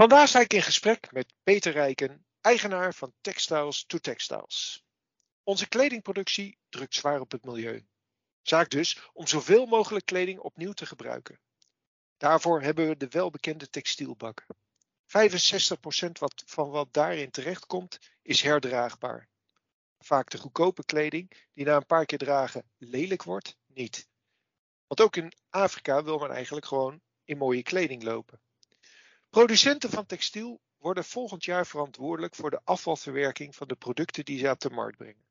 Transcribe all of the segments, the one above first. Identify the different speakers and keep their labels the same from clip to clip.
Speaker 1: Vandaag sta ik in gesprek met Peter Rijken, eigenaar van Textiles to Textiles. Onze kledingproductie drukt zwaar op het milieu. Zaak dus om zoveel mogelijk kleding opnieuw te gebruiken. Daarvoor hebben we de welbekende textielbak. 65% wat, van wat daarin terechtkomt is herdraagbaar. Vaak de goedkope kleding die na een paar keer dragen lelijk wordt, niet. Want ook in Afrika wil men eigenlijk gewoon in mooie kleding lopen. Producenten van textiel worden volgend jaar verantwoordelijk voor de afvalverwerking van de producten die ze op de markt brengen.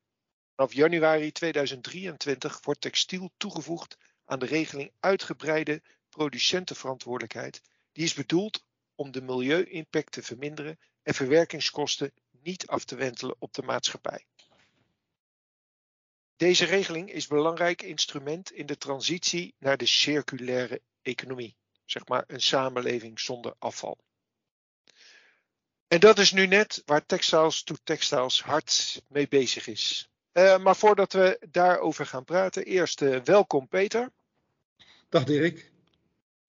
Speaker 1: Vanaf januari 2023 wordt textiel toegevoegd aan de regeling uitgebreide producentenverantwoordelijkheid. Die is bedoeld om de milieu-impact te verminderen en verwerkingskosten niet af te wentelen op de maatschappij. Deze regeling is een belangrijk instrument in de transitie naar de circulaire economie zeg maar een samenleving zonder afval. En dat is nu net waar Textiles to Textiles hard mee bezig is. Uh, maar voordat we daarover gaan praten, eerst uh, welkom Peter.
Speaker 2: Dag Dirk.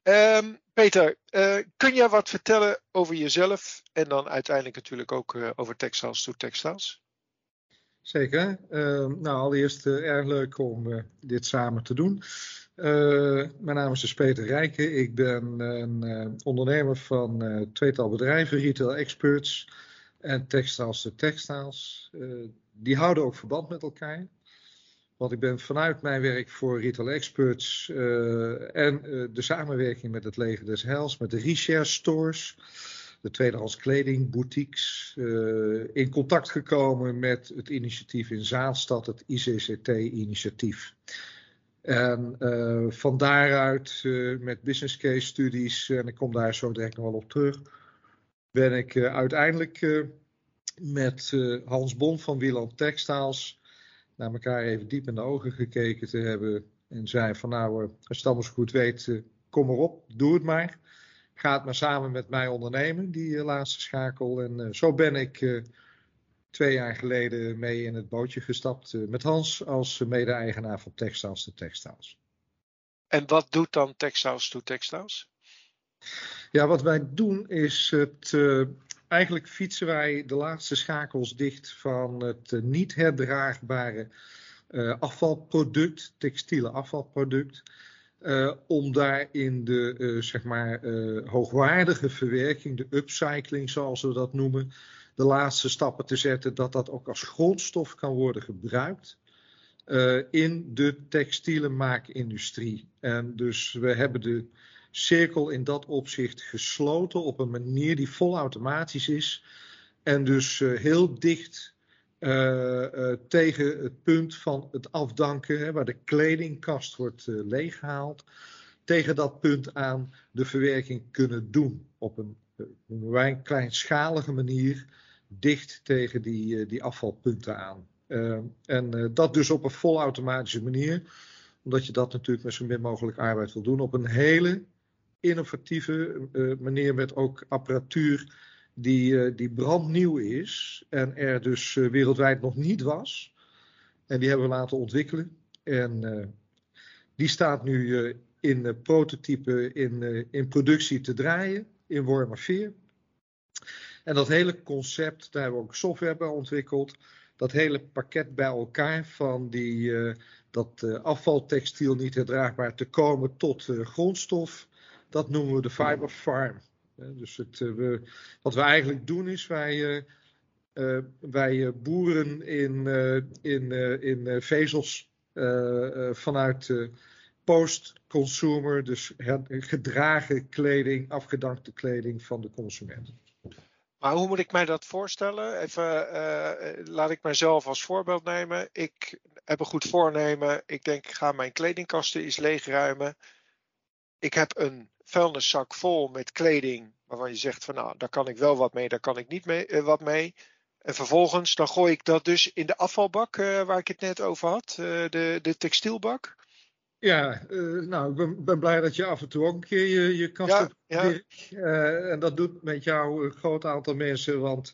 Speaker 1: Um, Peter, uh, kun jij wat vertellen over jezelf en dan uiteindelijk natuurlijk ook over Textiles to Textiles?
Speaker 2: Zeker. Ehm, nou, allereerst erg leuk om dit samen te doen. Uh, mijn naam is dus Peter Rijken. Ik ben een uh, ondernemer van uh, tweetal bedrijven, Retail Experts en Textiles to Textiles. die houden ook verband met elkaar. Want ik ben vanuit mijn werk voor Retail Experts en de samenwerking met het Leger des Heils, met de reshare stores, de tweedehands kleding, boutiques, in contact gekomen met het initiatief in Zaanstad, het ICCT-initiatief. En uh, van daaruit uh, met business case studies, en ik kom daar zo direct nog wel op terug, ben ik uiteindelijk met Hans Bon van Wieland Textiles naar elkaar even diep in de ogen gekeken te hebben. En zei van nou, als je het allemaal zo goed weet, kom erop, doe het maar. Ga het maar samen met mij ondernemen, die laatste schakel. En zo ben ik twee jaar geleden mee in het bootje gestapt uh, met Hans als mede-eigenaar van Textiles to Textiles.
Speaker 1: En wat doet dan Textiles to Textiles?
Speaker 2: Ja, wat wij doen is het. Uh, eigenlijk fietsen wij de laatste schakels dicht van het uh, niet herdraagbare afvalproduct, textiele afvalproduct. om daar in de zeg maar hoogwaardige verwerking, de upcycling zoals we dat noemen, de laatste stappen te zetten dat dat ook als grondstof kan worden gebruikt uh, in de textiele maakindustrie. En dus we hebben de cirkel in dat opzicht gesloten op een manier die vol automatisch is en dus uh, heel dicht uh, tegen het punt van het afdanken, hè, waar de kledingkast wordt leeggehaald, tegen dat punt aan de verwerking kunnen doen op een, een kleinschalige manier dicht tegen die, eh, die afvalpunten aan. Uh, en uh, dat dus op een volautomatische manier, omdat je dat natuurlijk met zo min mogelijk arbeid wil doen, op een hele innovatieve uh, manier met ook apparatuur die, die brandnieuw is en er dus wereldwijd nog niet was. En die hebben we laten ontwikkelen. En die staat nu in prototype in, in productie te draaien in Wormerveer. En dat hele concept, daar hebben we ook software bij ontwikkeld. Dat hele pakket bij elkaar van die, uh, dat uh, afvaltextiel niet herdraagbaar te komen tot uh, grondstof. Dat noemen we de Fiber Farm. dus het, we, wat we eigenlijk doen is wij, wij boeren in, in, in vezels vanuit post-consumer, dus gedragen kleding, afgedankte kleding van de consument.
Speaker 1: Maar hoe moet ik mij dat voorstellen? Even, uh, laat ik mezelf als voorbeeld nemen. Ik heb een goed voornemen. Ik denk, ik ga mijn kledingkasten eens leegruimen. Ik heb een vuilniszak vol met kleding waarvan je zegt van nou, daar kan ik wel wat mee, daar kan ik niet mee, uh, wat mee. En vervolgens dan gooi ik dat dus in de afvalbak waar ik het net over had, de, de textielbak.
Speaker 2: Ja, uh, nou, ik ben, ben, blij dat je af en toe ook een keer je, je kast ja, ja. Uh, en dat doet met jou een groot aantal mensen, want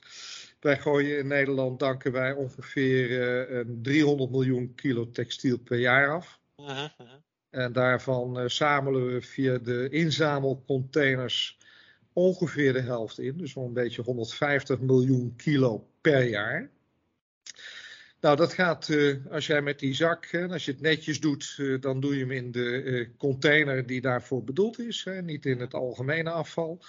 Speaker 2: wij gooien in Nederland, danken wij, ongeveer uh, 300 miljoen kilo textiel per jaar af. -huh, uh -huh. En daarvan zamelen we via de inzamelcontainers ongeveer de helft in, dus zo'n beetje 150 miljoen kilo per jaar. Nou, dat gaat, uh, als jij met die zak, als je het netjes doet, uh, dan doe je hem in de uh, container die daarvoor bedoeld is, niet in het algemene afval.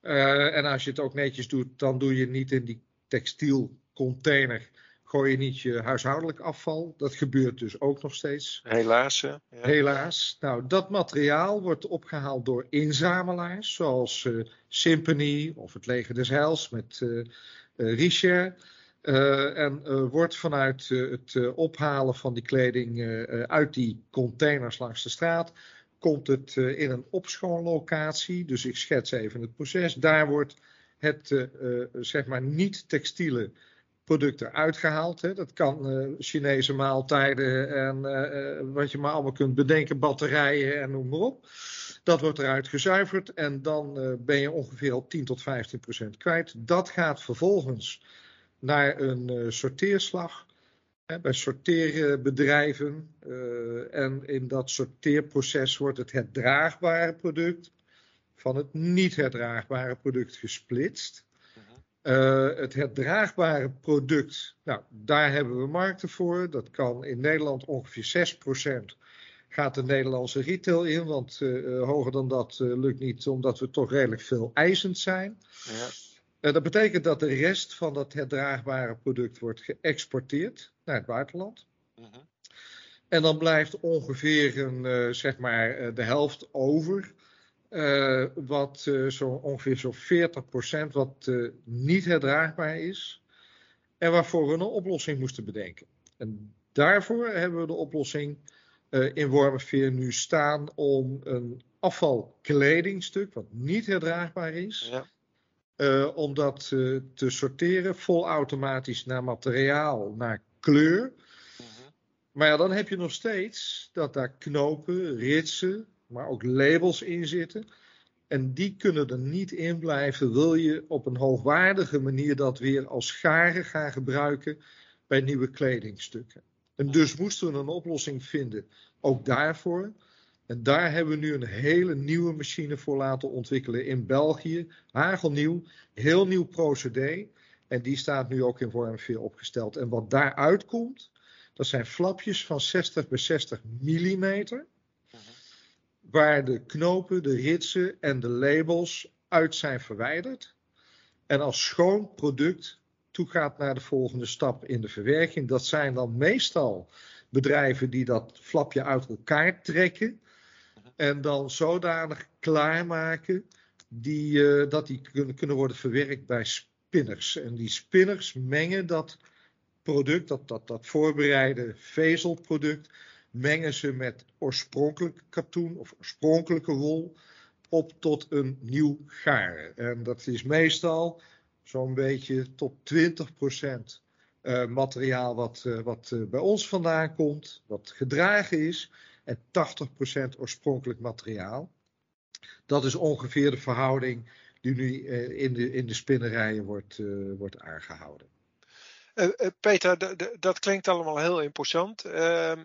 Speaker 2: en als je het ook netjes doet, dan doe je niet in die textielcontainer, gooi je niet je huishoudelijk afval. Dat gebeurt dus ook nog steeds.
Speaker 1: Helaas. Hè? Ja.
Speaker 2: Helaas. Nou, dat materiaal wordt opgehaald door inzamelaars, zoals Symphony of het Leger des Heils met Richer. Uh, en uh, wordt vanuit uh, het ophalen van die kleding uit die containers langs de straat, komt het in een opschoonlocatie. Dus ik schets even het proces. Daar wordt het zeg maar niet textiele product eruit gehaald. Hè. Dat kan Chinese maaltijden en wat je maar allemaal kunt bedenken, batterijen en noem maar op. Dat wordt eruit gezuiverd en dan ben je ongeveer al 10 tot 15 procent kwijt. Dat gaat vervolgens naar een uh, sorteerslag hè, bij sorteerbedrijven. Uh, en in dat sorteerproces wordt het het draagbare product van het niet herdraagbare product gesplitst. Uh, het herdraagbare product, nou, daar hebben we markten voor. Dat kan in Nederland ongeveer 6% gaat de Nederlandse retail in. Want uh, hoger dan dat uh, lukt niet, omdat we toch redelijk veel eisend zijn. Ja. Uh, dat betekent dat de rest van dat herdraagbare product wordt geëxporteerd naar het buitenland. Uh -huh. En dan blijft ongeveer een, uh, zeg maar, uh, de helft over. wat zo ongeveer zo'n 40% wat niet herdraagbaar is. En waarvoor we een oplossing moesten bedenken. En daarvoor hebben we de oplossing in Wormerveer nu staan om een afvalkledingstuk, wat niet herdraagbaar is, ja uh, om dat uh, te sorteren, volautomatisch naar materiaal, naar kleur. -huh. Maar ja, dan heb je nog steeds dat daar knopen, ritsen, maar ook labels in zitten. En die kunnen er niet in blijven, wil je op een hoogwaardige manier dat weer als garen gaan gebruiken bij nieuwe kledingstukken. En dus moesten we een oplossing vinden, ook daarvoor. En daar hebben we nu een hele nieuwe machine voor laten ontwikkelen in België. Hagelnieuw, heel nieuw procedé. En die staat nu ook in Wormveer opgesteld. En wat daaruit komt, dat zijn flapjes van 60 bij 60 millimeter. Waar de knopen, de ritsen en de labels uit zijn verwijderd. En als schoon product toegaat naar de volgende stap in de verwerking. Dat zijn dan meestal bedrijven die dat flapje uit elkaar trekken en dan zodanig klaarmaken die, uh, dat die kunnen, worden verwerkt bij spinners. En die spinners mengen dat product, dat, dat, dat voorbereide vezelproduct, mengen ze met oorspronkelijke katoen of oorspronkelijke wol op tot een nieuw garen. En dat is meestal zo'n beetje tot 20 procent uh, materiaal wat, uh, wat bij ons vandaan komt, wat gedragen is en 80% oorspronkelijk materiaal. Dat is ongeveer de verhouding die nu uh, in, de, in de spinnerijen wordt, uh, wordt aangehouden.
Speaker 1: Uh, Peter, dat klinkt allemaal heel imposant. Ehm,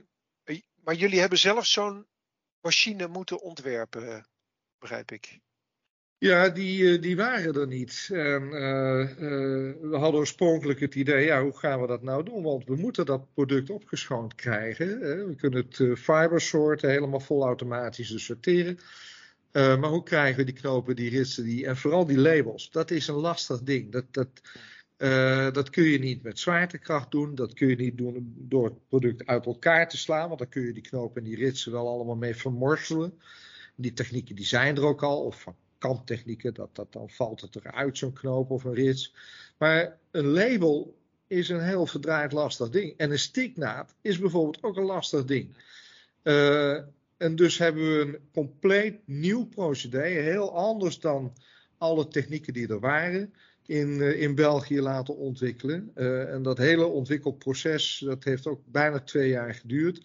Speaker 1: maar jullie hebben zelf zo'n machine moeten ontwerpen, begrijp ik.
Speaker 2: Ja, die, die waren er niet. En, uh, uh, we hadden oorspronkelijk het idee, ja, hoe gaan we dat nou doen? Want we moeten dat product opgeschoond krijgen. We kunnen het uh, fibersoorten helemaal volautomatisch dus sorteren. maar hoe krijgen we die knopen, die ritsen, die, en vooral die labels? Dat is een lastig ding. Dat, dat, dat kun je niet met zwaartekracht doen. Dat kun je niet doen door het product uit elkaar te slaan. Want dan kun je die knopen en die ritsen wel allemaal mee vermorselen. Die technieken die zijn er ook al, of van kanttechnieken, dat, dat, dan valt het eruit, zo'n knoop of een rits. Maar een label is een heel verdraaid lastig ding. En een stiknaad is bijvoorbeeld ook een lastig ding. Uh, en dus hebben we een compleet nieuw procedé, heel anders dan alle technieken die er waren, in, uh, in België laten ontwikkelen. Uh, en dat hele ontwikkelproces, dat heeft ook bijna twee jaar geduurd.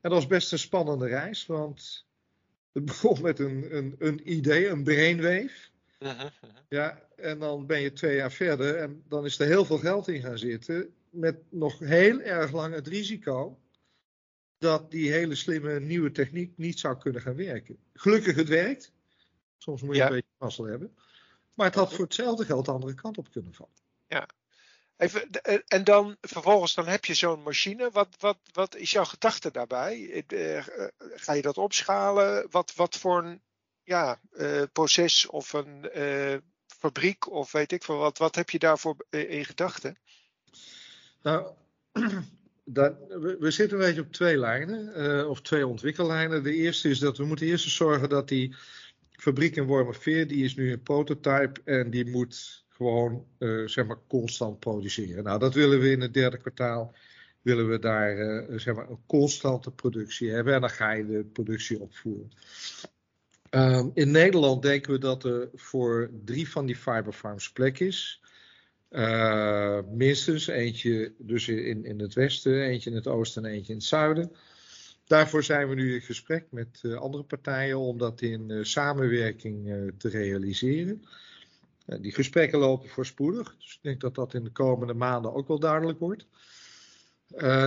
Speaker 2: En dat was best een spannende reis, want het begon met een, een, een idee, een brainwave. Ja, en dan ben je twee jaar verder en dan is er heel veel geld in gaan zitten. Met nog heel erg lang het risico dat die hele slimme nieuwe techniek niet zou kunnen gaan werken. Gelukkig het werkt. Soms moet je een beetje mazzel hebben. Maar het had voor hetzelfde geld de andere kant op kunnen vallen.
Speaker 1: Ja. Even, en dan vervolgens dan heb je zo'n machine. Wat, wat, wat is jouw gedachte daarbij? Ga je dat opschalen? Wat, wat voor een ja, proces of een fabriek of weet ik veel wat. Wat heb je daarvoor in gedachten?
Speaker 2: Nou, we, zitten een beetje op twee lijnen, of twee ontwikkellijnen. De eerste is dat we moeten eerst zorgen dat die fabriek in Wormerveer, die is nu een prototype en die moet gewoon, uh, zeg maar, constant produceren. Nou, dat willen we in het derde kwartaal, willen we daar, uh, zeg maar, een constante productie hebben en dan ga je de productie opvoeren. Um, in Nederland denken we dat er voor drie van die fiberfarms plek is. Uh, minstens eentje dus in, in het westen, eentje in het oosten en eentje in het zuiden. Daarvoor zijn we nu in gesprek met andere partijen om dat in samenwerking te realiseren. Die gesprekken lopen voorspoedig, dus ik denk dat dat in de komende maanden ook wel duidelijk wordt.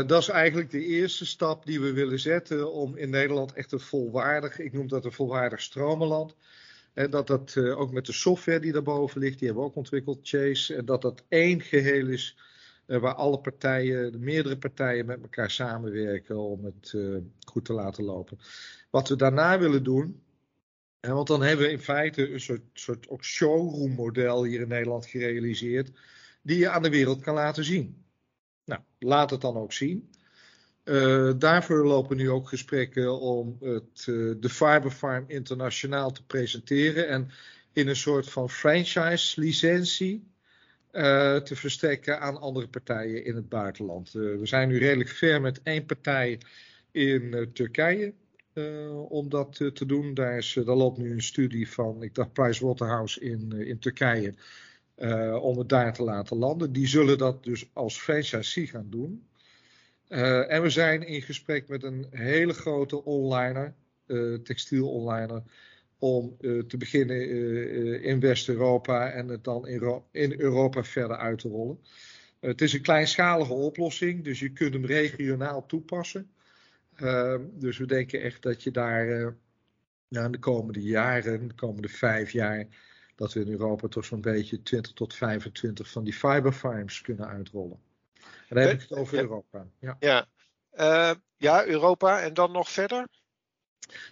Speaker 2: dat is eigenlijk de eerste stap die we willen zetten om in Nederland echt een volwaardig, ik noem dat een volwaardig stromenland, en dat dat uh, ook met de software die daarboven ligt, die hebben we ook ontwikkeld, Chase. En dat dat één geheel is waar alle partijen, de meerdere partijen met elkaar samenwerken om het goed te laten lopen. Wat we daarna willen doen, en want dan hebben we in feite een soort, soort ook showroom model hier in Nederland gerealiseerd, die je aan de wereld kan laten zien. Nou, laat het dan ook zien. Uh, daarvoor lopen nu ook gesprekken om het, uh, de Fiber Farm internationaal te presenteren en in een soort van franchise-licentie uh, te verstrekken aan andere partijen in het buitenland. we zijn nu redelijk ver met één partij in Turkije om dat te doen. Daar, is, daar loopt nu een studie van, ik dacht Pricewaterhouse in, in Turkije, om het daar te laten landen. Die zullen dat dus als franchisee gaan doen. En we zijn in gesprek met een hele grote onliner, textiel onliner, om te beginnen in West-Europa en het dan in, in, Europa verder uit te rollen. het is een kleinschalige oplossing, dus je kunt hem regionaal toepassen. Ehm, dus we denken echt dat je daar nou, de komende jaren, de komende vijf jaar, dat we in Europa toch zo'n beetje 20 tot 25 van die fiber farms kunnen uitrollen. En dan heb ik het over Europa. Ja,
Speaker 1: ja. Uh, ja Europa en dan nog verder?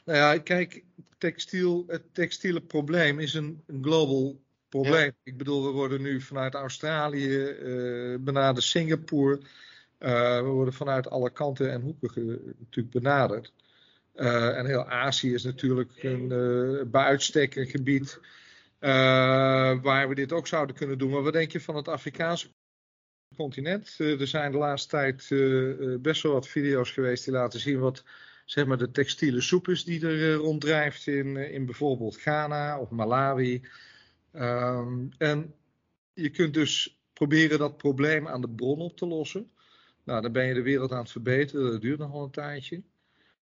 Speaker 2: Nou ja, kijk, textiel, het textiele probleem is een, een global probleem. Ik bedoel, we worden nu vanuit Australië uh, benaderd, Singapore. Uh, we worden vanuit alle kanten en hoeken natuurlijk benaderd. Uh, en heel Azië is natuurlijk een, bij uitstek een gebied waar we dit ook zouden kunnen doen. Maar wat denk je van het Afrikaanse continent. Uh, er zijn de laatste tijd uh, best wel wat video's geweest die laten zien wat zeg maar, de textiele soep is die er ronddrijft in, in bijvoorbeeld Ghana of Malawi. Um, en je kunt dus proberen dat probleem aan de bron op te lossen. Nou, dan ben je de wereld aan het verbeteren, dat duurt nog wel een tijdje.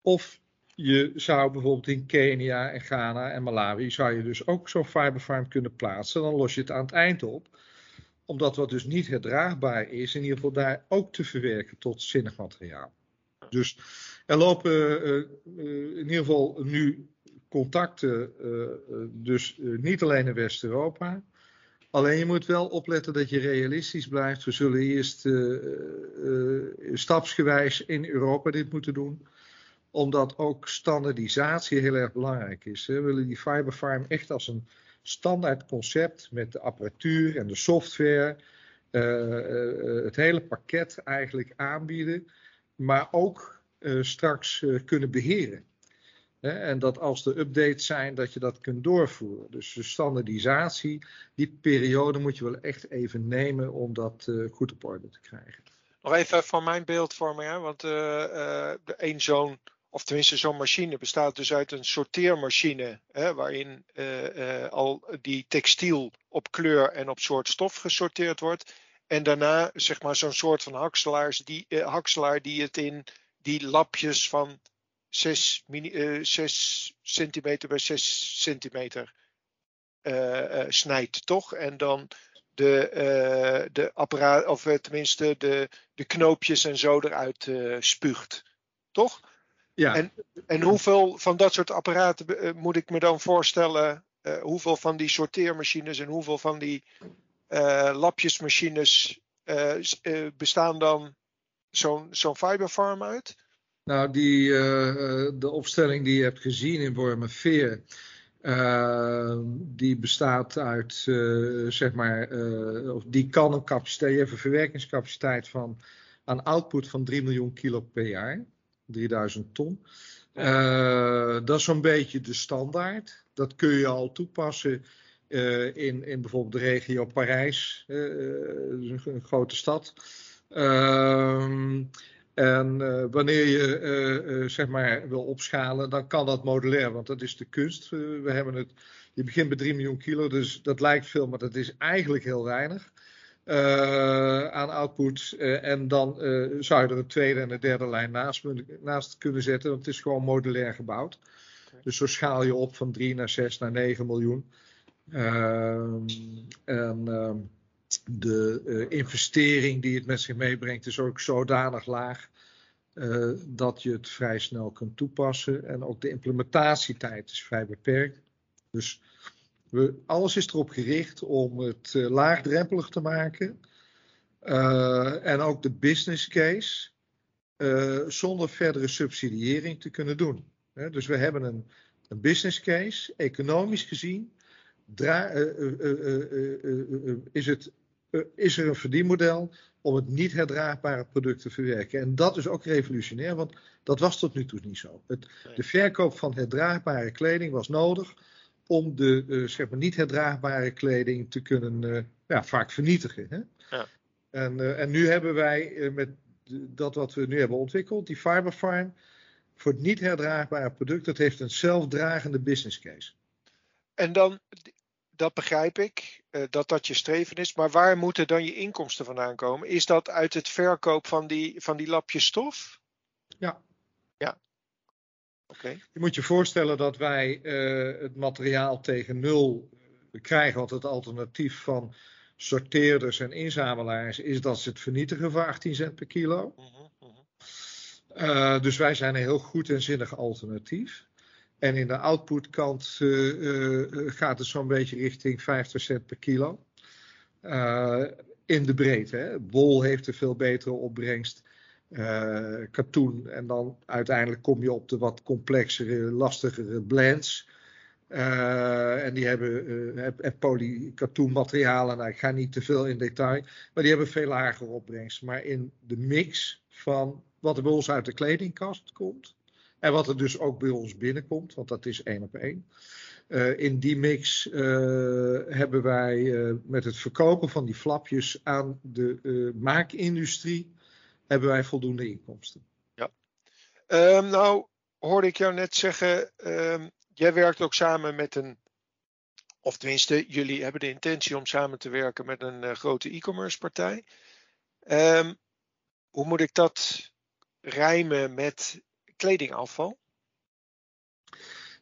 Speaker 2: Of je zou bijvoorbeeld in Kenia en Ghana en Malawi, zou je dus ook zo'n fiberfarm kunnen plaatsen. Dan los je het aan het eind op omdat wat dus niet herdraagbaar is, in ieder geval daar ook te verwerken tot zinnig materiaal. Dus er lopen uh, uh, in ieder geval nu contacten, dus niet alleen in West-Europa. Alleen je moet wel opletten dat je realistisch blijft. We zullen eerst stapsgewijs in Europa dit moeten doen omdat ook standaardisatie heel erg belangrijk is. We willen die Fiberfarm echt als een standaard concept met de apparatuur en de software. Het hele pakket eigenlijk aanbieden, maar ook straks kunnen beheren. En dat als er updates zijn, dat je dat kunt doorvoeren. Dus de standaardisatie, die periode moet je wel echt even nemen om dat goed op orde te krijgen.
Speaker 1: Nog even van mijn beeldvorming, want de één zo'n of tenminste zo'n machine bestaat dus uit een sorteermachine, hè, waarin uh, uh, al die textiel op kleur en op soort stof gesorteerd wordt. En daarna zeg maar zo'n soort van hakselaars die, uh, hakselaar die het in die lapjes van 6, mini, 6 centimeter bij 6 centimeter snijdt, toch? En dan de, de apparaat, of tenminste de, de knoopjes en zo eruit spuugt, toch? Ja. En, en hoeveel van dat soort apparaten moet ik me dan voorstellen hoeveel van die sorteermachines en hoeveel van die lapjesmachines bestaan dan zo'n zo'n fiberfarm uit?
Speaker 2: Nou, die, de opstelling die je hebt gezien in Wormerveer, uh, die bestaat uit, zeg maar, of die kan een capaciteit, je hebt een verwerkingscapaciteit van aan output van 3 miljoen kilo per jaar, 3000 ton. Dat is zo'n beetje de standaard. Dat kun je al toepassen in, in bijvoorbeeld de regio Parijs, een, een, grote stad. Ehm, en wanneer je zeg maar wil opschalen, dan kan dat modulair, want dat is de kunst. we hebben het, je begint met 3 miljoen kilo, dus dat lijkt veel, maar dat is eigenlijk heel weinig. Aan output. En dan zou je er een tweede en een derde lijn naast, naast kunnen zetten. Want het is gewoon modulair gebouwd. Okay. Dus zo schaal je op van 3 naar 6 naar 9 miljoen. Ehm, en de investering die het met zich meebrengt is ook zodanig laag. dat je het vrij snel kunt toepassen. En ook de implementatietijd is vrij beperkt. Dus we, alles is erop gericht om het uh, laagdrempelig te maken. En ook de business case zonder verdere subsidiëring te kunnen doen. Dus we hebben een, een, business case, economisch gezien. is, het, is er een verdienmodel om het niet herdraagbare product te verwerken? En dat is ook revolutionair, want dat was tot nu toe niet zo. Het, de verkoop van herdraagbare kleding was nodig om de uh, zeg maar niet herdraagbare kleding te kunnen uh, ja, vaak vernietigen. Hè? Ja. En, uh, en nu hebben wij met dat wat we nu hebben ontwikkeld, die Fiberfarm, voor het niet herdraagbare product, dat heeft een zelfdragende business case.
Speaker 1: En dan, dat begrijp ik, dat dat je streven is, maar waar moeten dan je inkomsten vandaan komen? Is dat uit het verkoop van die, van die lapjes stof?
Speaker 2: Ja.
Speaker 1: Ja, Okay.
Speaker 2: Je moet je voorstellen dat wij uh, het materiaal tegen nul krijgen, want het alternatief van sorteerders en inzamelaars is dat ze het vernietigen voor 18 cent per kilo. Uh -huh, uh -huh. Uh, dus wij zijn een heel goed en zinnig alternatief. En in de outputkant uh, gaat het zo'n beetje richting 50 cent per kilo. in de breedte. Hè. Wol heeft een veel betere opbrengst uh, katoen. En dan uiteindelijk kom je op de wat complexere, lastigere blends. En die hebben uh, polykatoenmaterialen. Nou, ik ga niet te veel in detail. Maar die hebben veel lager opbrengst. Maar in de mix van wat er bij ons uit de kledingkast komt. En wat er dus ook bij ons binnenkomt. Want dat is één op één. Uh, in die mix uh, hebben wij uh, met het verkopen van die flapjes aan de maakindustrie hebben wij voldoende inkomsten.
Speaker 1: Ja. Um, nou, hoorde ik jou net zeggen, um, jij werkt ook samen met een, of tenminste, jullie hebben de intentie om samen te werken met een grote e-commerce partij. Um, hoe moet ik dat rijmen met kledingafval?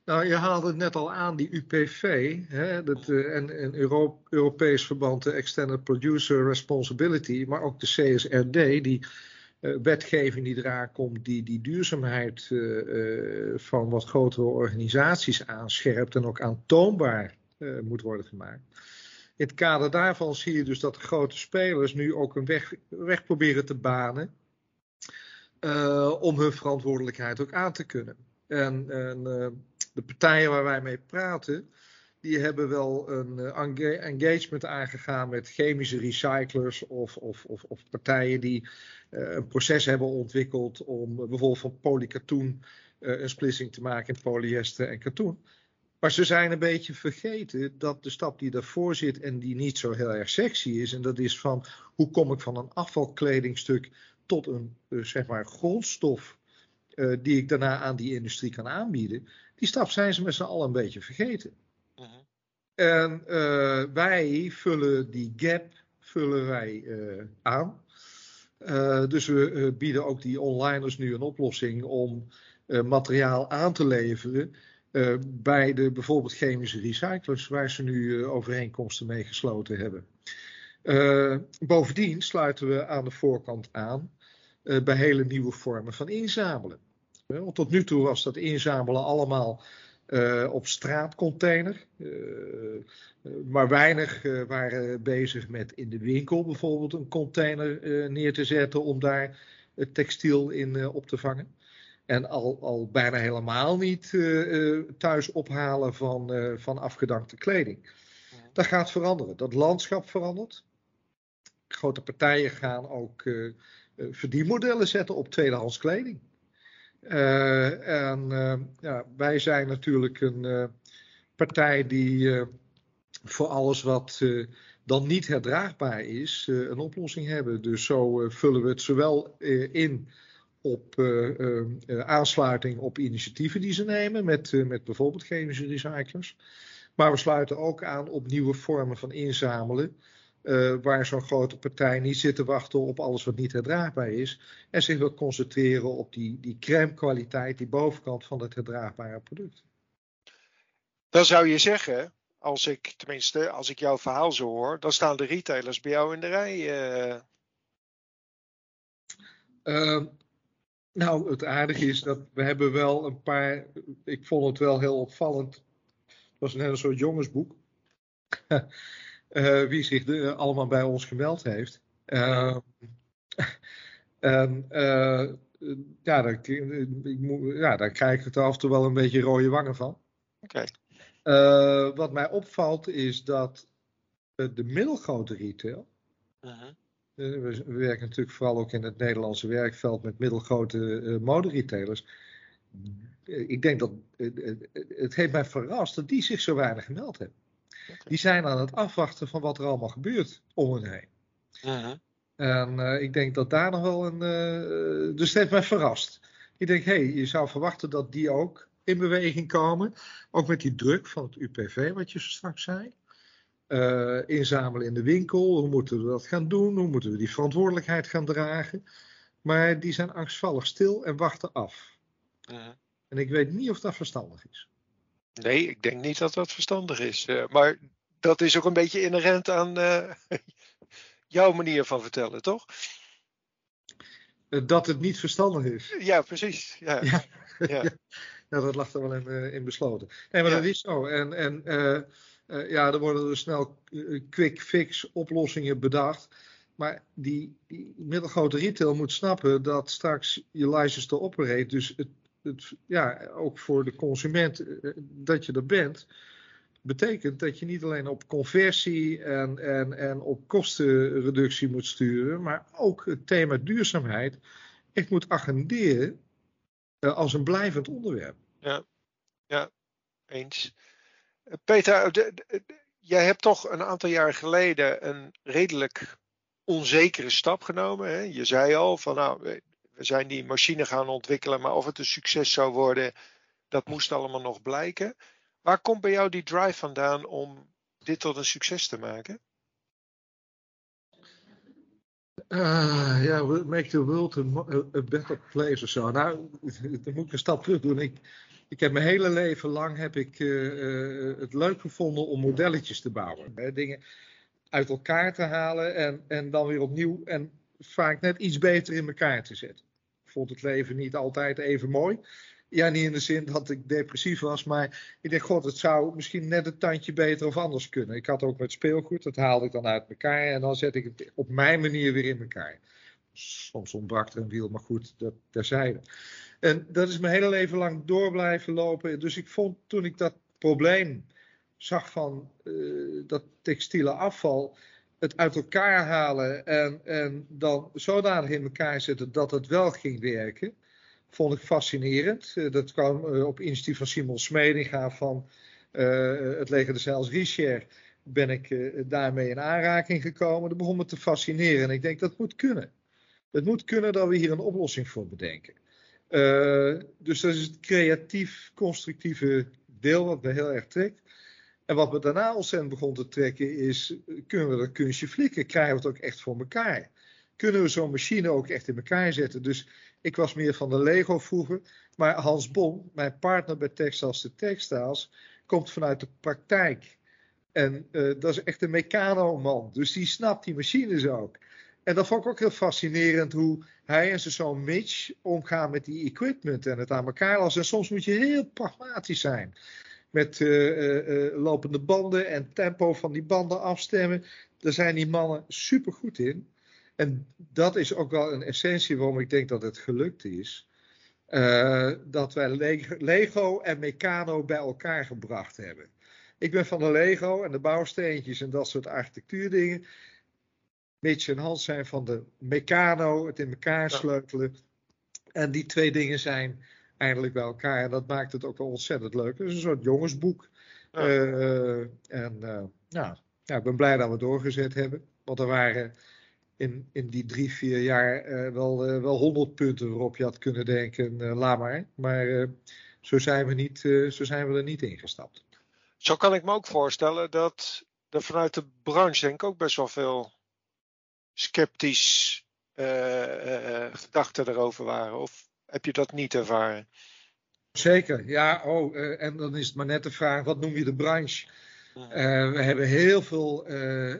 Speaker 2: Nou, je haalde het net al aan, die UPV, hè, dat, uh, en, en Euro Europees verband de Extended Producer Responsibility, maar ook de CSRD, die uh, wetgeving die eraan komt, die die duurzaamheid uh, van wat grotere organisaties aanscherpt en ook aantoonbaar moet worden gemaakt. In het kader daarvan zie je dus dat de grote spelers nu ook een weg, weg proberen te banen om hun verantwoordelijkheid ook aan te kunnen. En, en de partijen waar wij mee praten, die hebben wel een uh, engagement aangegaan met chemische recyclers of, of, of, of partijen die een proces hebben ontwikkeld om bijvoorbeeld van een splitsing te maken in polyester en katoen. Maar ze zijn een beetje vergeten dat de stap die daarvoor zit en die niet zo heel erg sexy is, en dat is van hoe kom ik van een afvalkledingstuk tot een zeg maar grondstof die ik daarna aan die industrie kan aanbieden, die stap zijn ze met z'n allen een beetje vergeten. Uh -huh. En uh, wij vullen die gap vullen wij aan. Dus we bieden ook die onliners nu een oplossing om materiaal aan te leveren bij de bijvoorbeeld chemische recyclers waar ze nu overeenkomsten mee gesloten hebben. Bovendien sluiten we aan de voorkant aan bij hele nieuwe vormen van inzamelen. Want tot nu toe was dat inzamelen allemaal op straatcontainer. maar weinig waren bezig met in de winkel bijvoorbeeld een container neer te zetten om daar het textiel in op te vangen. En al, al bijna helemaal niet thuis ophalen van, van afgedankte kleding. Dat gaat veranderen. Dat landschap verandert. Grote partijen gaan ook verdienmodellen zetten op tweedehands kleding. Uh, en ja, wij zijn natuurlijk een partij die voor alles wat dan niet herdraagbaar is, een oplossing hebben. Dus zo vullen we het zowel in op aansluiting op initiatieven die ze nemen, met, met bijvoorbeeld chemische recyclers. Maar we sluiten ook aan op nieuwe vormen van inzamelen. Uh, waar zo'n grote partij niet zit te wachten op alles wat niet herdraagbaar is. En zich wil concentreren op die, die crème kwaliteit, die bovenkant van het herdraagbare product.
Speaker 1: Dan zou je zeggen, als ik tenminste, als ik jouw verhaal zo hoor, dan staan de retailers bij jou in de rij. Uh...
Speaker 2: Uh, nou, het aardige is dat we hebben wel een paar. Ik vond het wel heel opvallend. Het was net een soort jongensboek. uh, wie zich de, allemaal bij ons gemeld heeft. Uh, en uh, ja, daar, ik, ja, daar krijg ik het af en toe wel een beetje rode wangen van.
Speaker 1: Okay.
Speaker 2: wat mij opvalt is dat de middelgrote retail. -huh. We, we, werken natuurlijk vooral ook in het Nederlandse werkveld met middelgrote uh, moderetailers. Ik denk dat het heeft mij verrast dat die zich zo weinig gemeld hebben. Die zijn aan het afwachten van wat er allemaal gebeurt om hen heen. Uh-huh. En uh, ik denk dat daar nog wel een. Uh, dus het heeft mij verrast. Ik denk, hé, hey, je zou verwachten dat die ook in beweging komen. Ook met die druk van het UPV, wat je straks zei. Uh, inzamelen in de winkel. Hoe moeten we dat gaan doen? Hoe moeten we die verantwoordelijkheid gaan dragen? Maar die zijn angstvallig stil en wachten af. Uh-huh. En ik weet niet of dat verstandig is.
Speaker 1: Nee, ik denk niet dat dat verstandig is. Uh, maar dat is ook een beetje inherent aan uh, jouw manier van vertellen, toch?
Speaker 2: Eh, dat het niet verstandig is.
Speaker 1: Ja, precies. Ja, ja.
Speaker 2: ja. ja dat lag er wel in, in besloten. Nee, maar dat is zo. En, en ja, er worden er snel quick fix oplossingen bedacht. Maar die, die middelgrote retail moet snappen dat straks je license te operate, dus het het, ja, ook voor de consument eh, dat je er bent, betekent dat je niet alleen op conversie en, en, en op kostenreductie moet sturen, maar ook het thema duurzaamheid echt moet agenderen uh, als een blijvend onderwerp.
Speaker 1: Ja, ja eens. Peter, de, de, jij hebt toch een aantal jaar geleden een redelijk onzekere stap genomen. Hè? Je zei al van nou, we zijn die machine gaan ontwikkelen, maar of het een succes zou worden, dat moest allemaal nog blijken. Waar komt bij jou die drive vandaan om dit tot een succes te maken?
Speaker 2: Uh, ja, make the world a, better place of zo. Nou, dan moet ik een stap terug doen. Ik, ik heb mijn hele leven lang heb ik, uh, het leuk gevonden om modelletjes te bouwen. Hè, dingen uit elkaar te halen en, en dan weer opnieuw en vaak net iets beter in elkaar te zetten. Ik vond het leven niet altijd even mooi. Ja, niet in de zin dat ik depressief was, maar ik denk, god, het zou misschien net een tandje beter of anders kunnen. Ik had ook met speelgoed, dat haalde ik dan uit elkaar en dan zet ik het op mijn manier weer in elkaar. Soms ontbrak er een wiel, maar goed, dat terzijde. En dat is mijn hele leven lang door blijven lopen. Dus ik vond toen ik dat probleem zag van uh, dat textiele afval, het uit elkaar halen en, en dan zodanig in elkaar zetten dat het wel ging werken, vond ik fascinerend. Eh, dat kwam eh, op initiatief van Simon Smedinga van uh, het Leger de Zeils Richer ben ik daarmee in aanraking gekomen. Dat begon me te fascineren en ik denk dat moet kunnen. Het moet kunnen dat we hier een oplossing voor bedenken. Dus dat is het creatief constructieve deel wat me heel erg trekt. En wat me daarna ontzettend begon te trekken is, kunnen we dat kunstje flikken? Krijgen we het ook echt voor elkaar? Kunnen we zo'n machine ook echt in elkaar zetten? Dus ik was meer van de Lego vroeger. Maar Hans Bon, mijn partner bij Textiles de Textiles, komt vanuit de praktijk. En uh, dat is echt een mecano-man. Dus die snapt die machines ook. en dat vond ik ook heel fascinerend hoe hij en zijn zoon Mitch omgaan met die equipment en het aan elkaar lassen. En soms moet je heel pragmatisch zijn met uh, lopende banden en tempo van die banden afstemmen. Daar zijn die mannen super goed in. En dat is ook wel een essentie waarom ik denk dat het gelukt is. dat wij Lego en Meccano bij elkaar gebracht hebben. Ik ben van de Lego en de bouwsteentjes en dat soort architectuurdingen. Mitch en Hans zijn van de Meccano, het in elkaar sleutelen. En die twee dingen zijn eindelijk bij elkaar. En dat maakt het ook wel ontzettend leuk. Het is een soort jongensboek. Uh, en uh, ja, ja, ik ben blij dat we doorgezet hebben. Want er waren in, in die drie, vier jaar uh, wel, wel honderd punten waarop je had kunnen denken, laat maar. Maar zo, zijn we niet, zo zijn we er niet ingestapt.
Speaker 1: Zo kan ik me ook voorstellen dat er vanuit de branche denk ik ook best wel veel sceptisch gedachten erover waren. Of heb je dat niet ervaren?
Speaker 2: Zeker, ja. Oh, uh, en dan is het maar net de vraag, wat noem je de branche? Uh, we hebben heel veel. Uh,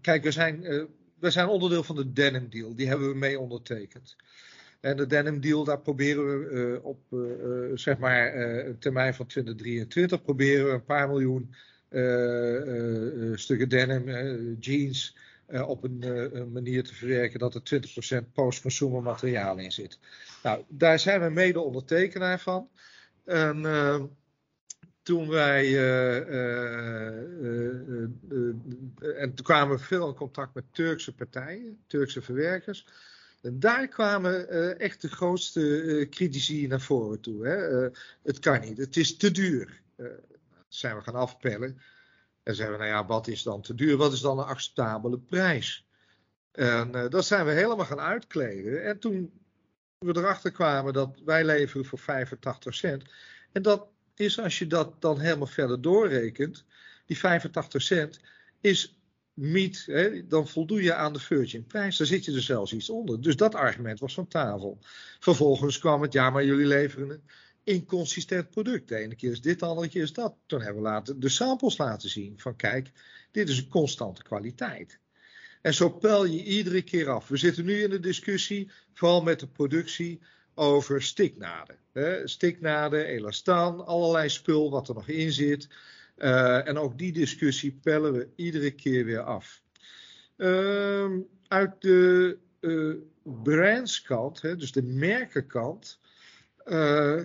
Speaker 2: kijk, we zijn, we zijn onderdeel van de Denim Deal. Die hebben we mee ondertekend. En de Denim Deal, daar proberen we op zeg maar een termijn van 2023 proberen we een paar miljoen stukken denim, jeans, uh, op een uh, manier te verwerken dat er 20% post-consumer materiaal in zit. Nou, daar zijn we mede ondertekenaar van. En uh, toen wij. en toen kwamen we veel in contact met Turkse partijen, Turkse verwerkers. En daar kwamen echt de grootste critici naar voren toe. Hè. het kan niet, het is te duur. dat zijn we gaan afpellen. En zeggen we, nou ja, wat is dan te duur? Wat is dan een acceptabele prijs? En uh, dat zijn we helemaal gaan uitkleden. En toen we erachter kwamen dat wij leveren voor 85 cent. En dat is, als je dat dan helemaal verder doorrekent, die 85 cent is niet, hè, dan voldoe je aan de Virgin prijs. Daar zit je er zelfs iets onder. Dus dat argument was van tafel. Vervolgens kwam het, ja, maar jullie leveren inconsistent product. De ene keer is dit, de andere keer is dat. Toen hebben we laten, de samples laten zien van kijk, dit is een constante kwaliteit. En zo pel je iedere keer af. We zitten nu in de discussie, vooral met de productie, over stiknaden. Stiknaden, elastaan, allerlei spul wat er nog in zit. Uh, en ook die discussie pellen we iedere keer weer af. Uh, uit de uh, brandskant, hè, dus de merkenkant, uh,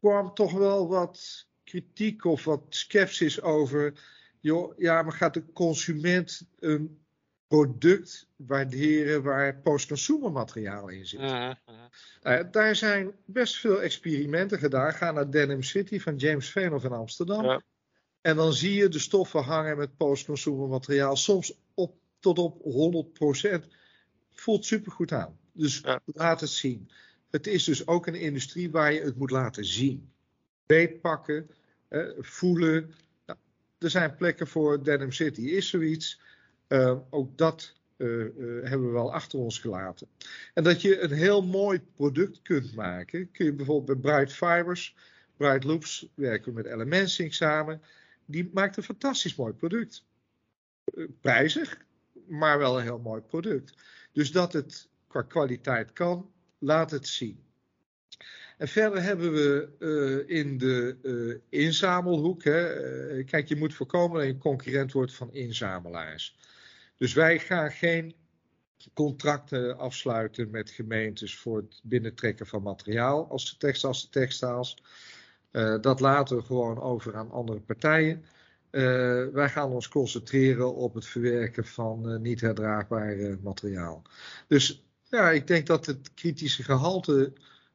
Speaker 2: kwam toch wel wat kritiek of wat sceptisch over. Joh, ja, maar gaat de consument een product waarderen waar post-consumer materiaal in zit? Uh daar zijn best veel experimenten gedaan. Ga naar Denim City van James Venoff in Amsterdam. Ja. En dan zie je de stoffen hangen met post-consumer materiaal. Soms op, tot op 100%. Voelt supergoed aan. Dus ja. laat het zien. Het is dus ook een industrie waar je het moet laten zien. Beetpakken, eh, voelen. Nou, er zijn plekken voor Denim City. Is zoiets? Uh, ook dat uh, uh, hebben we wel achter ons gelaten. En dat je een heel mooi product kunt maken, kun je bijvoorbeeld bij Bright Fibers, Bright Loops, werken we met Elementsync samen. Die maakt een fantastisch mooi product. Prijzig, maar wel een heel mooi product. Dus dat het qua kwaliteit kan, laat het zien. En verder hebben we uh, in de uh, inzamelhoek. Hè, uh, kijk, je moet voorkomen dat je concurrent wordt van inzamelaars. Dus wij gaan geen contracten afsluiten met gemeentes voor het binnentrekken van materiaal als de de textiles. dat laten we gewoon over aan andere partijen. wij gaan ons concentreren op het verwerken van niet herdraagbaar materiaal. Dus ja, ik denk dat het kritische gehalte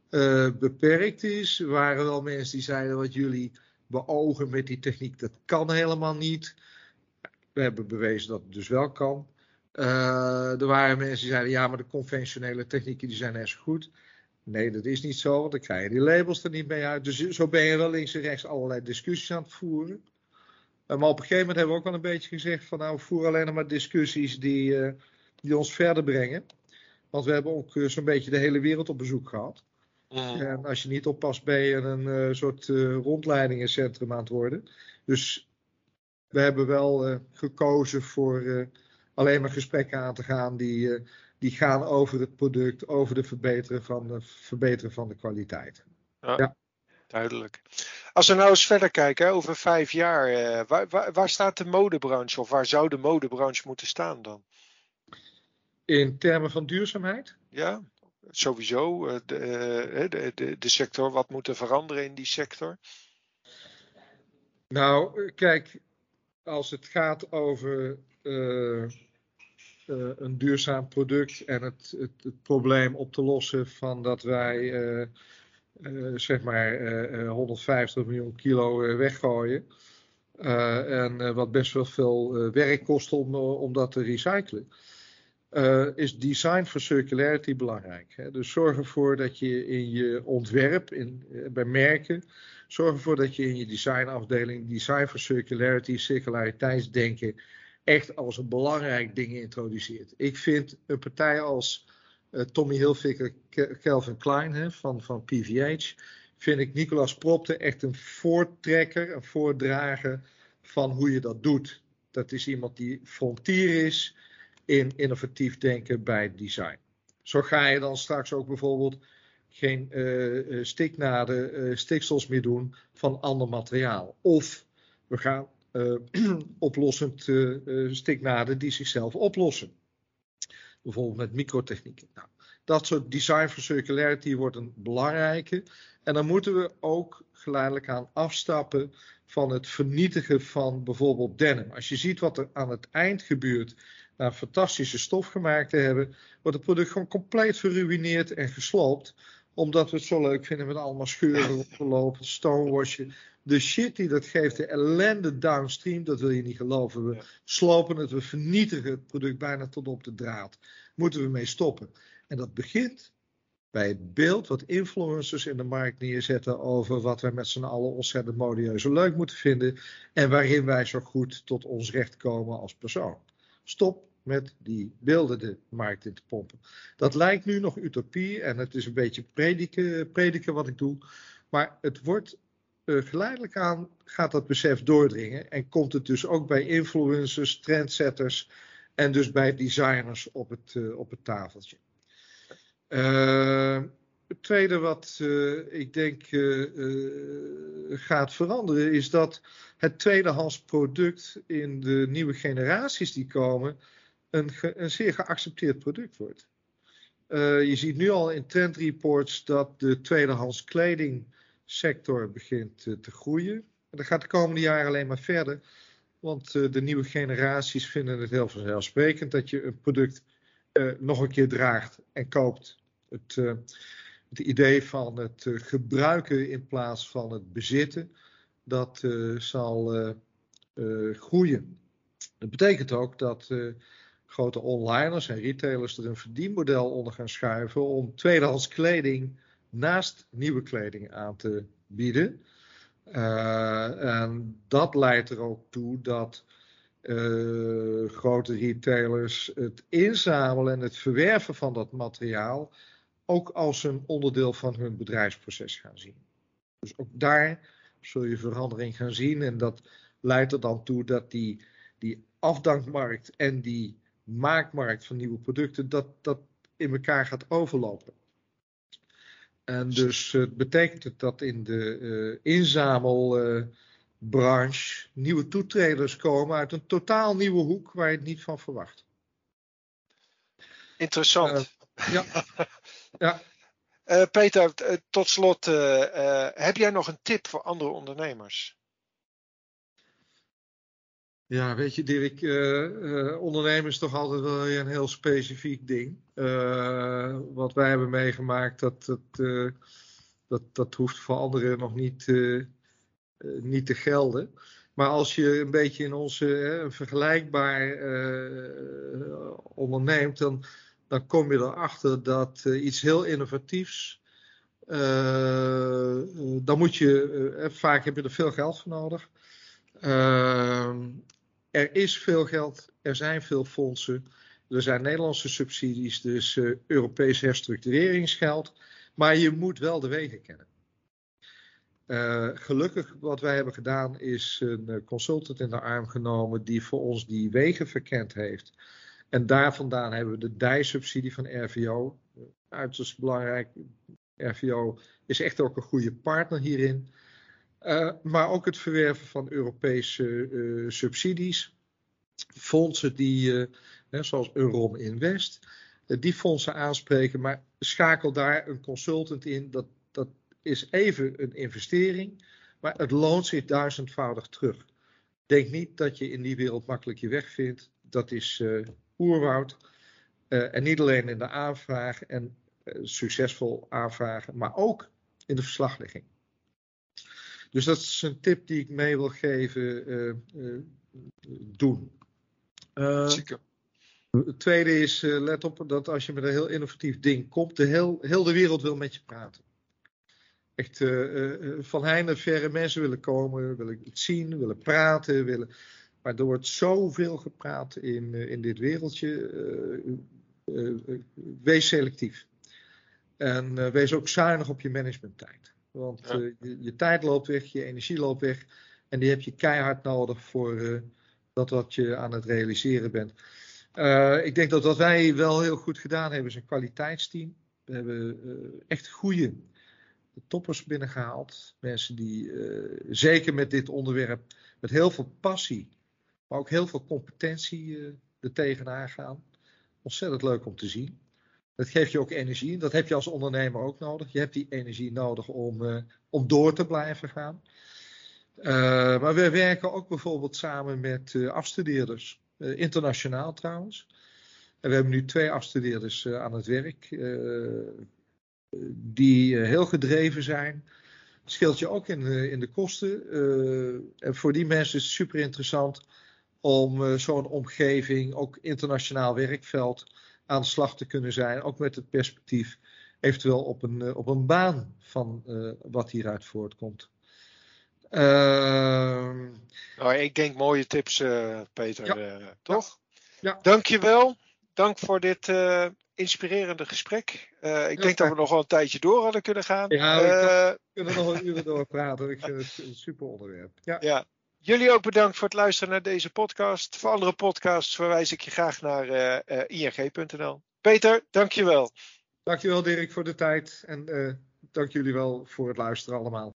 Speaker 2: uh, beperkt is. Er waren wel mensen die zeiden wat jullie beogen met die techniek, dat kan helemaal niet. We hebben bewezen dat het dus wel kan. Uh, er waren mensen die zeiden ja, maar de conventionele technieken die zijn zo goed. Nee, dat is niet zo, want dan krijg je die labels er niet mee uit. Dus zo ben je wel links en rechts allerlei discussies aan het voeren. Uh, maar op een gegeven moment hebben we ook wel een beetje gezegd van nou, voer alleen maar discussies die, die ons verder brengen. Want we hebben ook eh, zo'n beetje de hele wereld op bezoek gehad. Mm. En als je niet oppast, ben je een uh, soort uh, rondleidingencentrum aan het worden. Dus we hebben wel gekozen voor alleen maar gesprekken aan te gaan die, die gaan over het product, over de verbeteren van de, verbeteren van de kwaliteit.
Speaker 1: Ja, ja. Duidelijk. Als we nou eens verder kijken, over vijf jaar, waar, waar, waar staat de modebranche of waar zou de modebranche moeten staan dan?
Speaker 2: In termen van duurzaamheid?
Speaker 1: Ja, sowieso. De, de, de, de sector, wat moet er veranderen in die sector?
Speaker 2: Nou, kijk, als het gaat over uh, uh, een duurzaam product en het, het, het, probleem op te lossen van dat wij uh, zeg maar 150 miljoen kilo weggooien. en wat best wel veel werk kost om, om dat te recyclen. Is design for circularity belangrijk. Hè? Dus zorg ervoor dat je in je ontwerp, in, bij merken, Zorg ervoor dat je in je designafdeling design for circularity, circulariteitsdenken echt als een belangrijk ding introduceert. Ik vind een partij als uh, Tommy Hilfiger, Calvin Klein hè, van, van PVH, vind ik Nicolas Propte echt een voortrekker, een voordrager van hoe je dat doet. Dat is iemand die frontier is in innovatief denken bij design. Zo ga je dan straks ook bijvoorbeeld geen uh, stiknaden, uh, stiksels meer doen van ander materiaal. Of we gaan oplossend stiknaden die zichzelf oplossen. Bijvoorbeeld met microtechnieken. Nou, dat soort design for circularity wordt een belangrijke. En dan moeten we ook geleidelijk aan afstappen van het vernietigen van bijvoorbeeld denim. Als je ziet wat er aan het eind gebeurt na fantastische stof gemaakt te hebben, wordt het product gewoon compleet geruineerd en gesloopt omdat we het zo leuk vinden met allemaal scheuren opgelopen, stonewashen. De shit die dat geeft, de ellende downstream, dat wil je niet geloven. We slopen het, we vernietigen het product bijna tot op de draad. Moeten we mee stoppen. En dat begint bij het beeld wat influencers in de markt neerzetten over wat wij met z'n allen ontzettend modieus en leuk moeten vinden. En waarin wij zo goed tot ons recht komen als persoon. Stop met die beelden de markt in te pompen. Dat lijkt nu nog utopie en het is een beetje prediken, prediken wat ik doe. Maar het wordt uh, geleidelijk aan gaat dat besef doordringen en komt het dus ook bij influencers, trendsetters en dus bij designers op het, uh, op het tafeltje. Uh, het tweede wat ik denk gaat veranderen is dat het tweedehands product in de nieuwe generaties die komen een, een zeer geaccepteerd product wordt. Je ziet nu al in trendreports dat de tweedehands kledingsector begint te groeien. En dat gaat de komende jaren alleen maar verder. Want de nieuwe generaties vinden het heel vanzelfsprekend dat je een product nog een keer draagt en koopt. Het, het idee van het gebruiken in plaats van het bezitten, dat zal groeien. Dat betekent ook dat grote onliners en retailers er een verdienmodel onder gaan schuiven om tweedehands kleding naast nieuwe kleding aan te bieden. En dat leidt er ook toe dat grote retailers het inzamelen en het verwerven van dat materiaal ook als een onderdeel van hun bedrijfsproces gaan zien. Dus ook daar zul je verandering gaan zien en dat leidt er dan toe dat die, die afdankmarkt en die maakmarkt van nieuwe producten, dat dat in elkaar gaat overlopen. En dus uh, betekent het dat in de uh, inzamelbranche nieuwe toetreders komen uit een totaal nieuwe hoek waar je het niet van verwacht.
Speaker 1: Interessant.
Speaker 2: Uh, ja. ja.
Speaker 1: Peter, tot slot, heb jij nog een tip voor andere ondernemers?
Speaker 2: Ja, weet je Dirk, uh, uh, ondernemen is toch altijd wel een heel specifiek ding. Uh, wat wij hebben meegemaakt, dat, dat, dat, dat hoeft voor anderen nog niet, niet te gelden. Maar als je een beetje in onze vergelijkbaar onderneemt, dan, dan kom je erachter dat iets heel innovatiefs, dan moet je, vaak heb je er veel geld voor nodig. Uh, er is veel geld, er zijn veel fondsen, er zijn Nederlandse subsidies, dus uh, Europees herstructureringsgeld, maar je moet wel de wegen kennen. Gelukkig wat wij hebben gedaan is een consultant in de arm genomen die voor ons die wegen verkend heeft. En daar vandaan hebben we de dijsubsidie van RVO. Uiterst belangrijk. RVO is echt ook een goede partner hierin. Uh, maar ook het verwerven van Europese uh, subsidies. Fondsen die, uh, zoals Euron Invest, die fondsen aanspreken. Maar schakel daar een consultant in. Dat, dat is even een investering. Maar het loont zich duizendvoudig terug. Denk niet dat je in die wereld makkelijk je weg vindt. Dat is oerwoud. en niet alleen in de aanvraag en succesvol aanvragen, maar ook in de verslaglegging. Dus dat is een tip die ik mee wil geven. Uh, uh, doen.
Speaker 1: Uh,
Speaker 2: het tweede is, let op dat als je met een heel innovatief ding komt, de heel, heel de wereld wil met je praten. Echt van heine verre mensen willen komen, willen het zien, willen praten. Willen... Maar er wordt zoveel gepraat in, in dit wereldje. wees selectief. En wees ook zuinig op je managementtijd. Want ja. je, je, tijd loopt weg, je energie loopt weg. En die heb je keihard nodig voor dat wat je aan het realiseren bent. Uh, ik denk dat wat wij wel heel goed gedaan hebben is een kwaliteitsteam. We hebben echt goede toppers binnengehaald. Mensen die zeker met dit onderwerp met heel veel passie, maar ook heel veel competentie er tegenaan gaan. Ontzettend leuk om te zien. Dat geeft je ook energie. Dat heb je als ondernemer ook nodig. Je hebt die energie nodig om, uh, om door te blijven gaan. Uh, maar we werken ook bijvoorbeeld samen met afstudeerders. internationaal trouwens. En we hebben nu twee afstudeerders aan het werk. die heel gedreven zijn. Scheelt je ook in, in de kosten. en voor die mensen is het super interessant om zo'n omgeving, ook internationaal werkveld aan de slag te kunnen zijn. Ook met het perspectief eventueel op een, eh, op een baan van uh, wat hieruit voortkomt.
Speaker 1: Uh, nou, ik denk mooie tips, Peter. Ja. toch? Ja. Dankjewel. Dank voor dit inspirerende gesprek. ik denk dat we nog wel een tijdje door hadden kunnen gaan.
Speaker 2: Ja, we kunnen nog een uur door praten. Ik vind het een super onderwerp.
Speaker 1: Ja. ja. Jullie ook bedankt voor het luisteren naar deze podcast. Voor andere podcasts verwijs ik je graag naar uh, uh, ing.nl. Peter, dankjewel.
Speaker 2: Dankjewel Dirk voor de tijd en uh, dank jullie wel voor het luisteren allemaal.